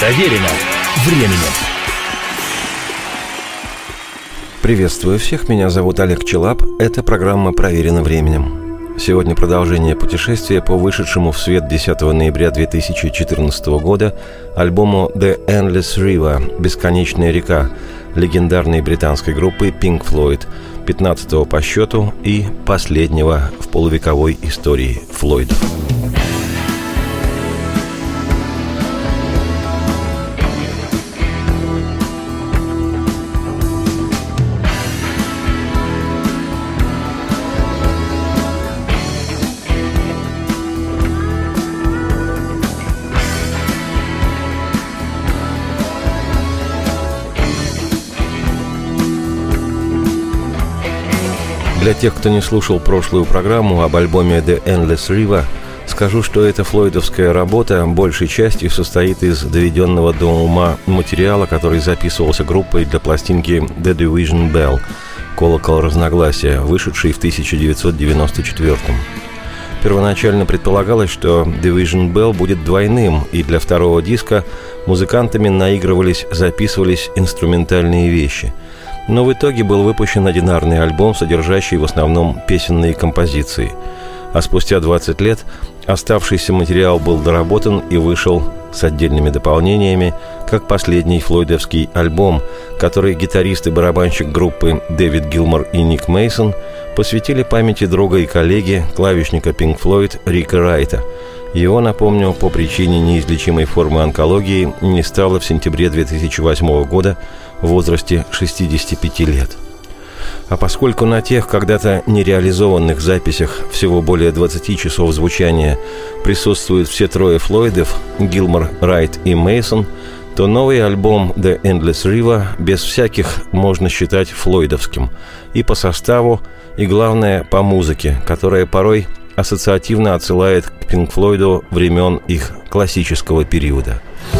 Проверено временем. Приветствую всех, меня зовут Олег Челап. Это программа «Проверено временем». Сегодня продолжение путешествия по вышедшему в свет 10 ноября 2014 года альбому «The Endless River» «Бесконечная река» легендарной британской группы Pink Floyd, 15 по счету и последнего в полувековой истории Флойдов. Для тех, кто не слушал прошлую программу об альбоме The Endless River, скажу, что эта флойдовская работа большей частью состоит из доведенного до ума материала, который записывался группой для пластинки The Division Bell «Колокол разногласия», вышедшей в 1994 Первоначально предполагалось, что Division Bell будет двойным, и для второго диска музыкантами наигрывались, записывались инструментальные вещи – но в итоге был выпущен одинарный альбом, содержащий в основном песенные композиции. А спустя 20 лет оставшийся материал был доработан и вышел с отдельными дополнениями, как последний флойдовский альбом, который гитарист и барабанщик группы Дэвид Гилмор и Ник Мейсон посвятили памяти друга и коллеги, клавишника Pink Floyd Рика Райта. Его, напомню, по причине неизлечимой формы онкологии не стало в сентябре 2008 года в возрасте 65 лет. А поскольку на тех когда-то нереализованных записях всего более 20 часов звучания присутствуют все трое Флойдов, Гилмор, Райт и Мейсон, то новый альбом The Endless River без всяких можно считать флойдовским. И по составу, и главное по музыке, которая порой ассоциативно отсылает к Пинк Флойду времен их классического периода –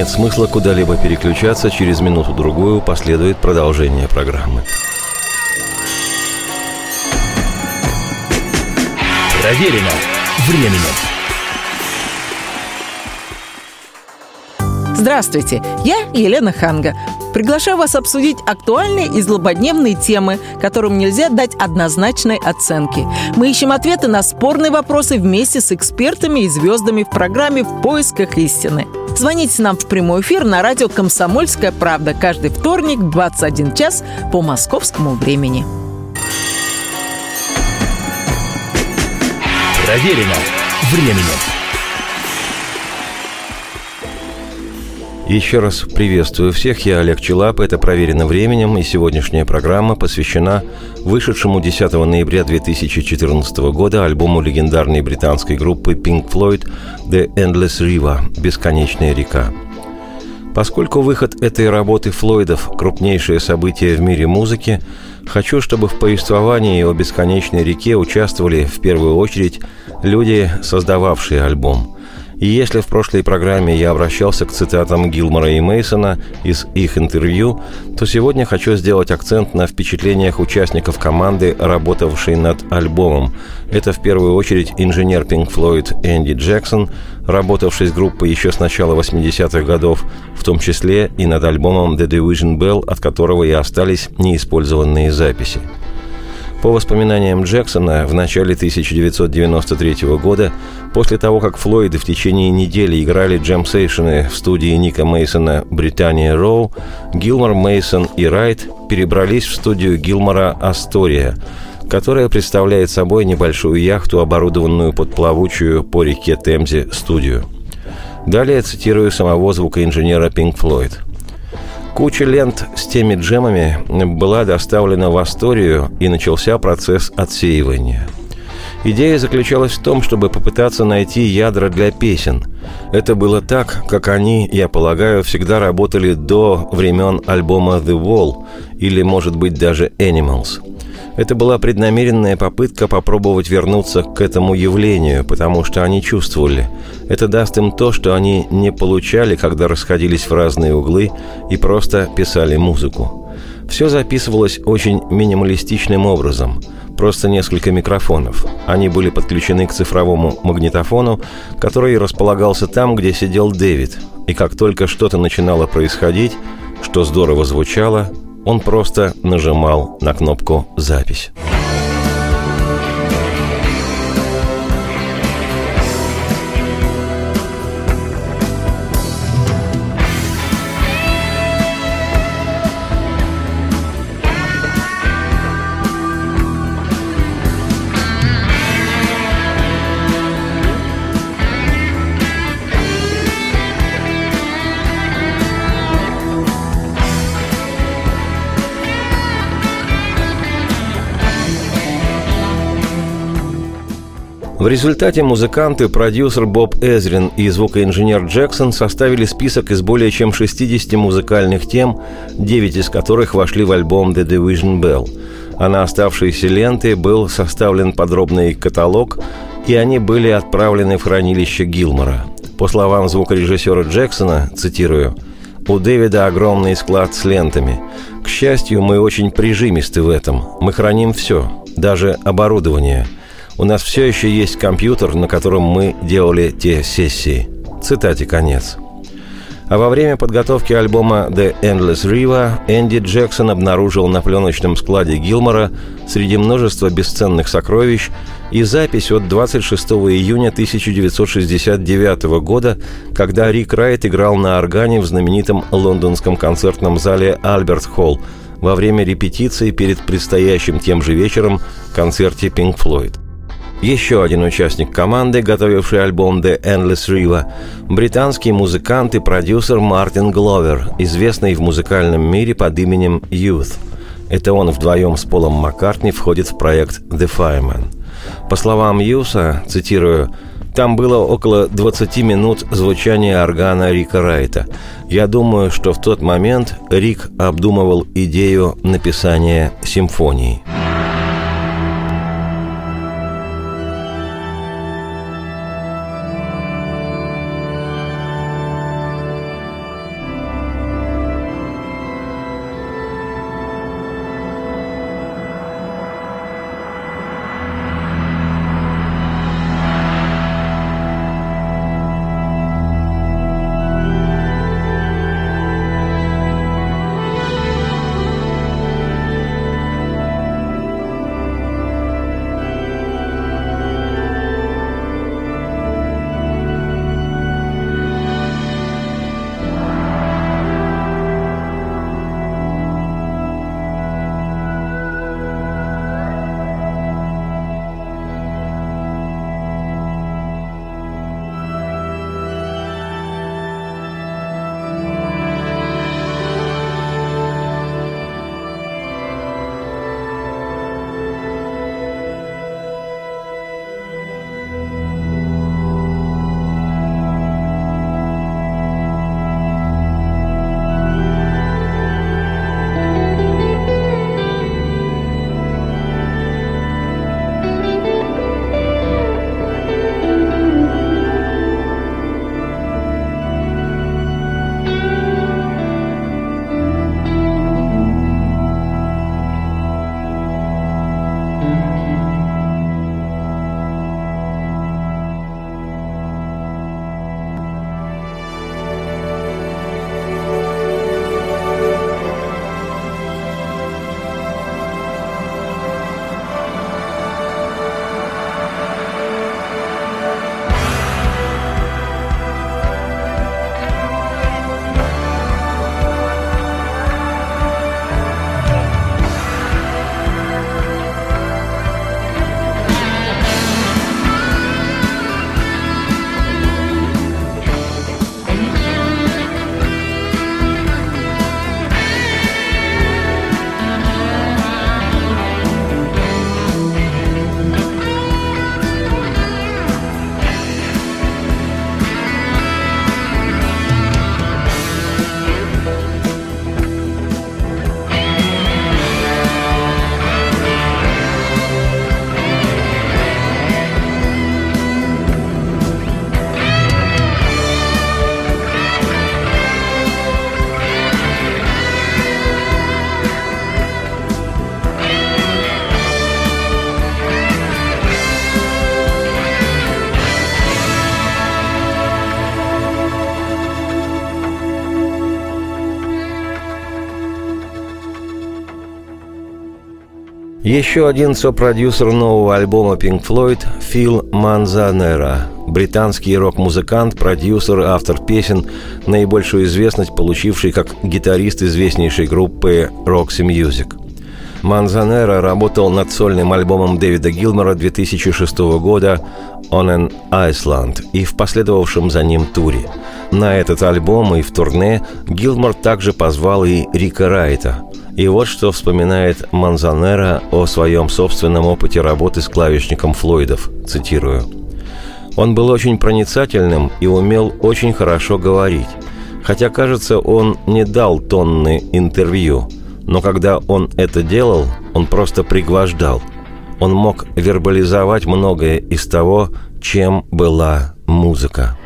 Нет смысла куда-либо переключаться, через минуту-другую последует продолжение программы. Проверено временем. Здравствуйте, я Елена Ханга. Приглашаю вас обсудить актуальные и злободневные темы, которым нельзя дать однозначной оценки. Мы ищем ответы на спорные вопросы вместе с экспертами и звездами в программе «В поисках истины». Звоните нам в прямой эфир на радио «Комсомольская правда» каждый вторник в 21 час по московскому времени. Проверено временем. Еще раз приветствую всех, я Олег Челап, это «Проверено временем», и сегодняшняя программа посвящена вышедшему 10 ноября 2014 года альбому легендарной британской группы Pink Floyd «The Endless River» – «Бесконечная река». Поскольку выход этой работы Флойдов – крупнейшее событие в мире музыки, хочу, чтобы в повествовании о бесконечной реке участвовали в первую очередь люди, создававшие альбом – и если в прошлой программе я обращался к цитатам Гилмора и Мейсона из их интервью, то сегодня хочу сделать акцент на впечатлениях участников команды, работавшей над альбомом. Это в первую очередь инженер Pink Floyd Энди Джексон, работавший с группой еще с начала 80-х годов, в том числе и над альбомом The Division Bell, от которого и остались неиспользованные записи. По воспоминаниям Джексона, в начале 1993 года, после того, как Флойды в течение недели играли джемсейшены в студии Ника Мейсона «Британия Роу», Гилмор, Мейсон и Райт перебрались в студию Гилмора «Астория», которая представляет собой небольшую яхту, оборудованную под плавучую по реке Темзе студию. Далее цитирую самого звукоинженера Pink Floyd – Куча лент с теми джемами была доставлена в Асторию, и начался процесс отсеивания. Идея заключалась в том, чтобы попытаться найти ядра для песен. Это было так, как они, я полагаю, всегда работали до времен альбома «The Wall» или, может быть, даже «Animals». Это была преднамеренная попытка попробовать вернуться к этому явлению, потому что они чувствовали. Это даст им то, что они не получали, когда расходились в разные углы и просто писали музыку. Все записывалось очень минималистичным образом – просто несколько микрофонов. Они были подключены к цифровому магнитофону, который располагался там, где сидел Дэвид. И как только что-то начинало происходить, что здорово звучало, он просто нажимал на кнопку «Запись». В результате музыканты, продюсер Боб Эзрин и звукоинженер Джексон составили список из более чем 60 музыкальных тем, 9 из которых вошли в альбом The Division Bell. А на оставшиеся ленты был составлен подробный каталог, и они были отправлены в хранилище Гилмора. По словам звукорежиссера Джексона, цитирую, «У Дэвида огромный склад с лентами. К счастью, мы очень прижимисты в этом. Мы храним все, даже оборудование – у нас все еще есть компьютер, на котором мы делали те сессии. Цитате конец. А во время подготовки альбома «The Endless River» Энди Джексон обнаружил на пленочном складе Гилмора среди множества бесценных сокровищ и запись от 26 июня 1969 года, когда Рик Райт играл на органе в знаменитом лондонском концертном зале «Альберт Холл» во время репетиции перед предстоящим тем же вечером концерте «Пинк Флойд». Еще один участник команды, готовивший альбом The Endless River, британский музыкант и продюсер Мартин Гловер, известный в музыкальном мире под именем Youth. Это он вдвоем с Полом Маккартни входит в проект The Fireman. По словам Юса, цитирую, там было около 20 минут звучания органа Рика Райта. Я думаю, что в тот момент Рик обдумывал идею написания симфонии. Еще один сопродюсер нового альбома Pink Floyd – Фил Манзанера, британский рок-музыкант, продюсер, автор песен, наибольшую известность получивший как гитарист известнейшей группы Roxy Music. Манзанера работал над сольным альбомом Дэвида Гилмора 2006 года «On an Iceland» и в последовавшем за ним туре. На этот альбом и в турне Гилмор также позвал и Рика Райта – и вот что вспоминает Манзанера о своем собственном опыте работы с клавишником Флойдов, цитирую. «Он был очень проницательным и умел очень хорошо говорить. Хотя, кажется, он не дал тонны интервью, но когда он это делал, он просто пригвождал. Он мог вербализовать многое из того, чем была музыка.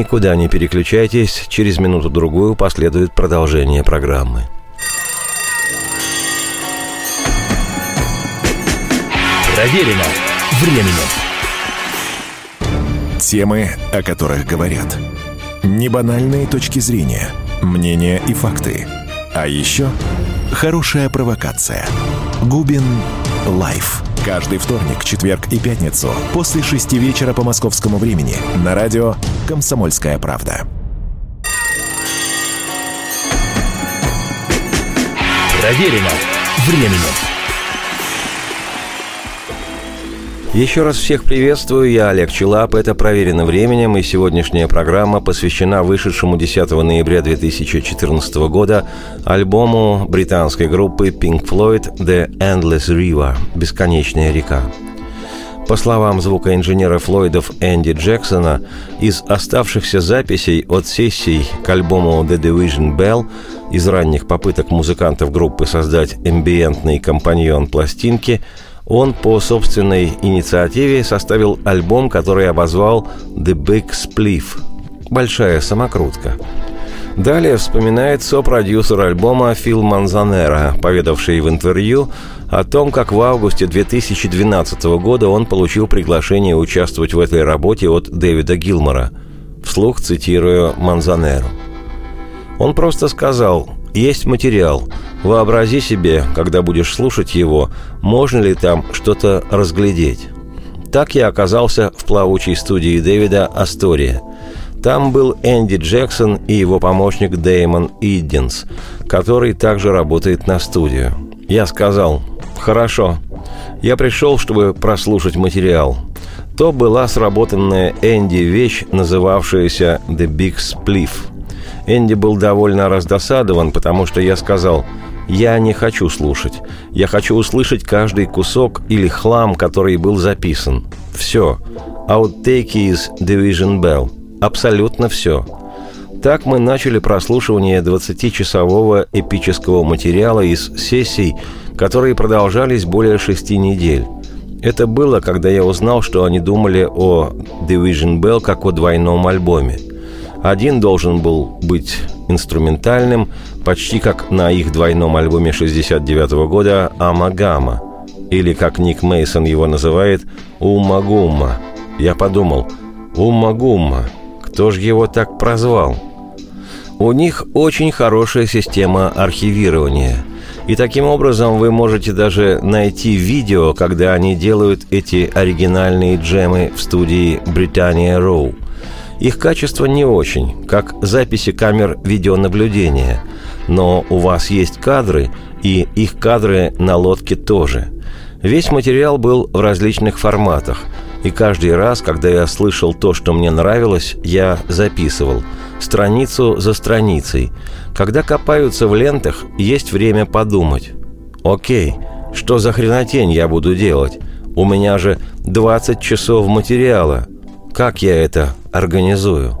Никуда не переключайтесь, через минуту-другую последует продолжение программы. Проверено временем. Темы, о которых говорят. Небанальные точки зрения, мнения и факты. А еще хорошая провокация. Губин Live. Каждый вторник, четверг и пятницу после шести вечера по московскому времени на радио «Комсомольская правда». Проверено временем. Еще раз всех приветствую, я Олег Челап, это «Проверено временем», и сегодняшняя программа посвящена вышедшему 10 ноября 2014 года альбому британской группы Pink Floyd «The Endless River» – «Бесконечная река». По словам звукоинженера Флойдов Энди Джексона, из оставшихся записей от сессий к альбому The Division Bell из ранних попыток музыкантов группы создать эмбиентный компаньон пластинки – он по собственной инициативе составил альбом, который обозвал «The Big Spliff» – «Большая самокрутка». Далее вспоминает сопродюсер альбома Фил Манзанера, поведавший в интервью о том, как в августе 2012 года он получил приглашение участвовать в этой работе от Дэвида Гилмора. Вслух цитирую Манзанеру. Он просто сказал «Есть материал. Вообрази себе, когда будешь слушать его, можно ли там что-то разглядеть». Так я оказался в плавучей студии Дэвида «Астория». Там был Энди Джексон и его помощник Дэймон Иддинс, который также работает на студию. Я сказал «Хорошо». Я пришел, чтобы прослушать материал. То была сработанная Энди вещь, называвшаяся «The Big Spliff». Энди был довольно раздосадован, потому что я сказал «Я не хочу слушать. Я хочу услышать каждый кусок или хлам, который был записан. Все. Outtake is Division Bell. Абсолютно все». Так мы начали прослушивание 20-часового эпического материала из сессий, которые продолжались более шести недель. Это было, когда я узнал, что они думали о Division Bell как о двойном альбоме. Один должен был быть инструментальным, почти как на их двойном альбоме 69 года «Амагама», или, как Ник Мейсон его называет, «Умагумма». Я подумал, «Умагумма, кто же его так прозвал?» У них очень хорошая система архивирования – и таким образом вы можете даже найти видео, когда они делают эти оригинальные джемы в студии Британия Роу. Их качество не очень, как записи камер видеонаблюдения, но у вас есть кадры, и их кадры на лодке тоже. Весь материал был в различных форматах, и каждый раз, когда я слышал то, что мне нравилось, я записывал – страницу за страницей. Когда копаются в лентах, есть время подумать. Окей, что за хренотень я буду делать? У меня же 20 часов материала. Как я это организую?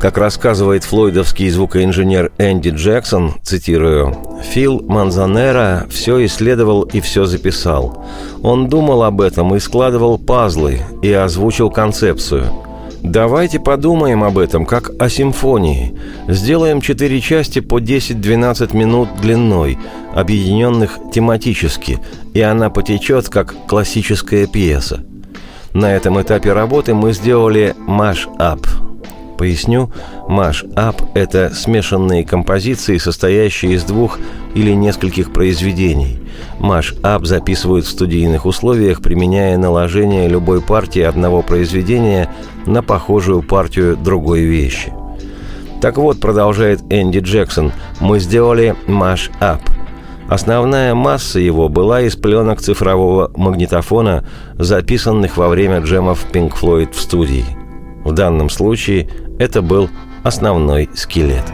Как рассказывает флойдовский звукоинженер Энди Джексон, цитирую, «Фил Манзанера все исследовал и все записал. Он думал об этом и складывал пазлы, и озвучил концепцию. Давайте подумаем об этом, как о симфонии. Сделаем четыре части по 10-12 минут длиной, объединенных тематически, и она потечет, как классическая пьеса. На этом этапе работы мы сделали «маш-ап», Поясню, маш-ап – это смешанные композиции, состоящие из двух или нескольких произведений. Маш-ап записывают в студийных условиях, применяя наложение любой партии одного произведения на похожую партию другой вещи. Так вот, продолжает Энди Джексон, мы сделали маш-ап – Основная масса его была из пленок цифрового магнитофона, записанных во время джемов Pink Floyd в студии. В данном случае это был основной скелет.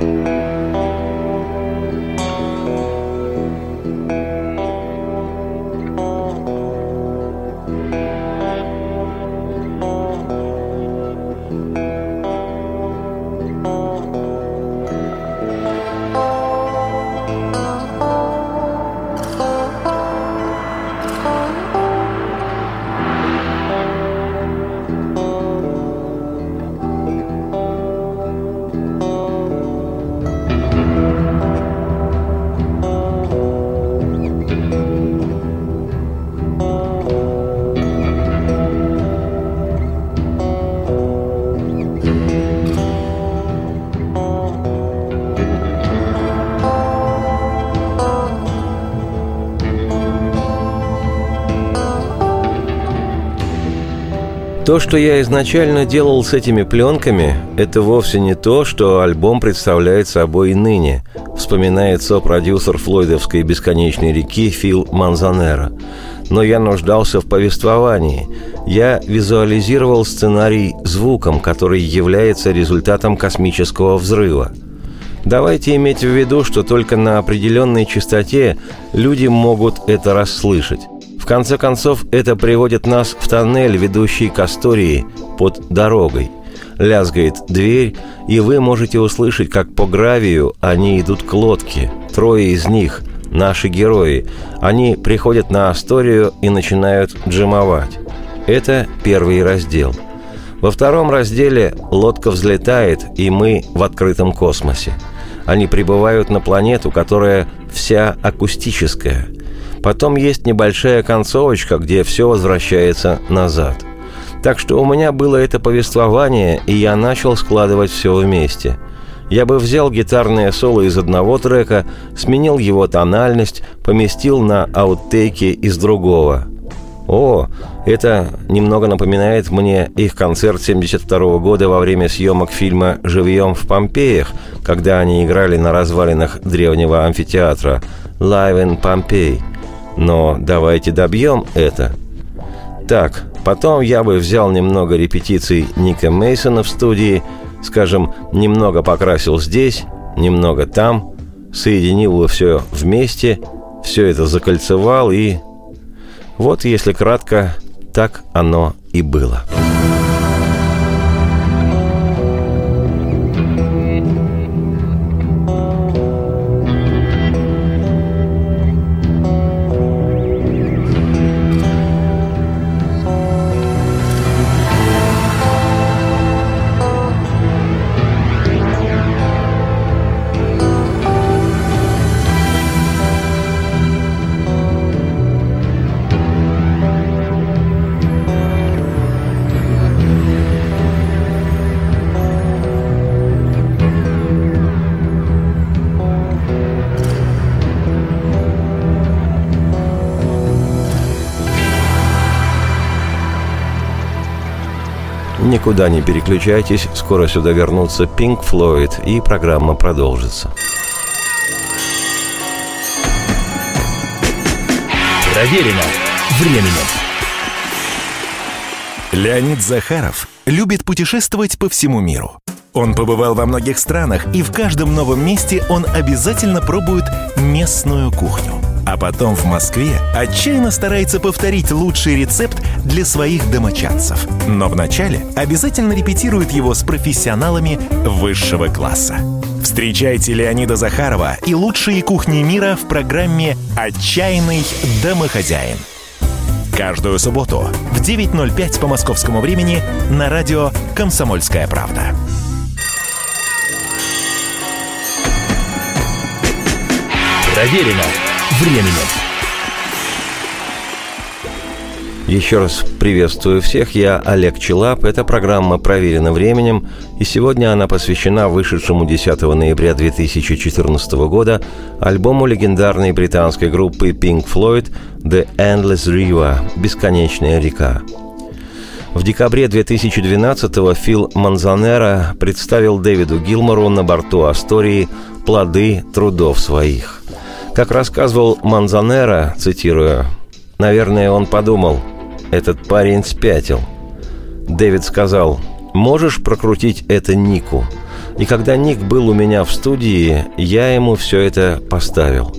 То, что я изначально делал с этими пленками, это вовсе не то, что альбом представляет собой ныне, вспоминает сопродюсер флойдовской «Бесконечной реки» Фил Манзанера. Но я нуждался в повествовании. Я визуализировал сценарий звуком, который является результатом космического взрыва. Давайте иметь в виду, что только на определенной частоте люди могут это расслышать. В конце концов, это приводит нас в тоннель, ведущий к Астории под дорогой. Лязгает дверь, и вы можете услышать, как по гравию они идут к лодке. Трое из них – наши герои. Они приходят на Асторию и начинают джимовать. Это первый раздел. Во втором разделе лодка взлетает, и мы в открытом космосе. Они прибывают на планету, которая вся акустическая – Потом есть небольшая концовочка, где все возвращается назад. Так что у меня было это повествование, и я начал складывать все вместе. Я бы взял гитарное соло из одного трека, сменил его тональность, поместил на ауттейки из другого. О, это немного напоминает мне их концерт 72 года во время съемок фильма «Живьем в Помпеях», когда они играли на развалинах древнего амфитеатра «Live in Pompeii». Но давайте добьем это. Так, потом я бы взял немного репетиций Ника Мейсона в студии, скажем, немного покрасил здесь, немного там, соединил бы все вместе, все это закольцевал и... Вот, если кратко, так оно и было. Никуда не переключайтесь, скоро сюда вернутся Pink Floyd, и программа продолжится. Проверено временем. Леонид Захаров любит путешествовать по всему миру. Он побывал во многих странах, и в каждом новом месте он обязательно пробует местную кухню. А потом в Москве отчаянно старается повторить лучший рецепт для своих домочадцев. Но вначале обязательно репетирует его с профессионалами высшего класса. Встречайте Леонида Захарова и лучшие кухни мира в программе «Отчаянный домохозяин». Каждую субботу в 9.05 по московскому времени на радио «Комсомольская правда». Проверено временем. Еще раз приветствую всех, я Олег Челап. Эта программа проверена временем, и сегодня она посвящена вышедшему 10 ноября 2014 года альбому легендарной британской группы Pink Floyd «The Endless River» – «Бесконечная река». В декабре 2012-го Фил Манзанера представил Дэвиду Гилмору на борту Астории плоды трудов своих. Как рассказывал Манзанера, цитирую, «Наверное, он подумал, этот парень спятил». Дэвид сказал, «Можешь прокрутить это Нику?» И когда Ник был у меня в студии, я ему все это поставил.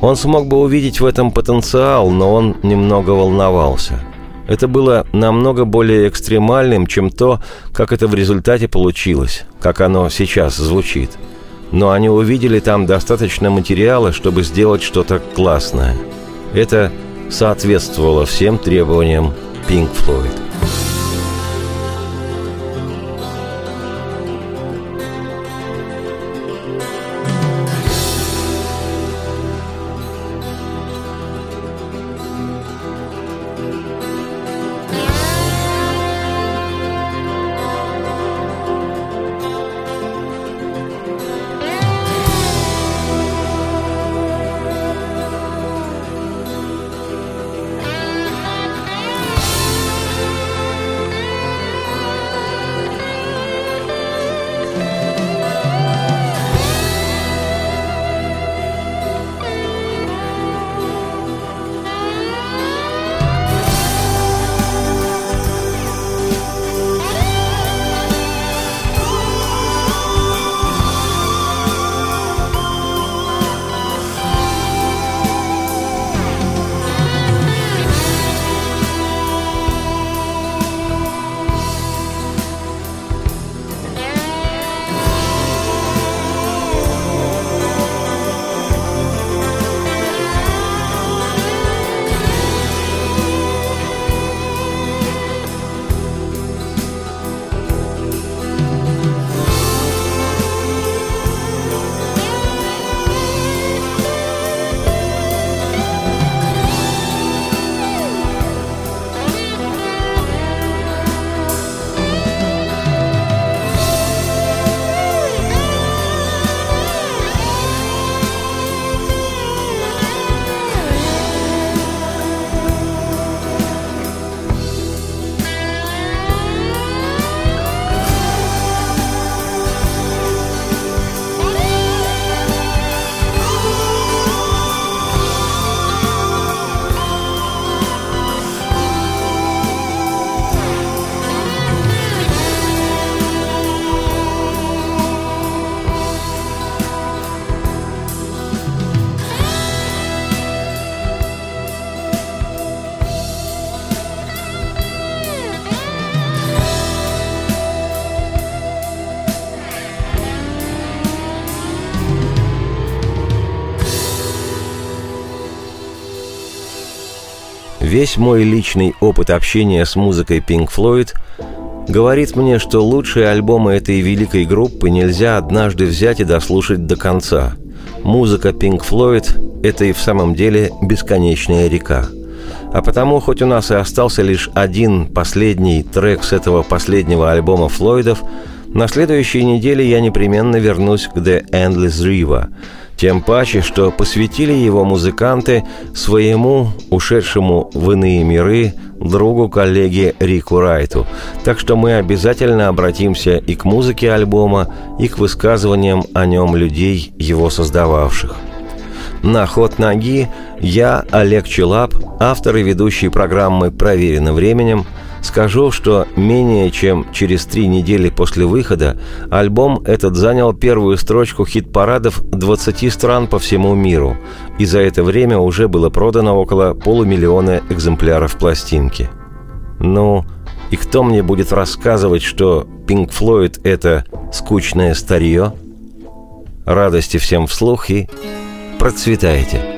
Он смог бы увидеть в этом потенциал, но он немного волновался. Это было намного более экстремальным, чем то, как это в результате получилось, как оно сейчас звучит – но они увидели там достаточно материала, чтобы сделать что-то классное. Это соответствовало всем требованиям Pink Floyd. Весь мой личный опыт общения с музыкой Pink Floyd говорит мне, что лучшие альбомы этой великой группы нельзя однажды взять и дослушать до конца. Музыка Pink Floyd – это и в самом деле бесконечная река. А потому, хоть у нас и остался лишь один последний трек с этого последнего альбома Флойдов, на следующей неделе я непременно вернусь к The Endless River – тем паче, что посвятили его музыканты своему, ушедшему в иные миры, другу-коллеге Рику Райту. Так что мы обязательно обратимся и к музыке альбома, и к высказываниям о нем людей, его создававших. На ход ноги я, Олег Челап, автор и ведущий программы «Проверено временем», Скажу, что менее чем через три недели после выхода альбом этот занял первую строчку хит-парадов 20 стран по всему миру, и за это время уже было продано около полумиллиона экземпляров пластинки. Ну, и кто мне будет рассказывать, что Pink Floyd — это скучное старье? Радости всем вслух и процветайте!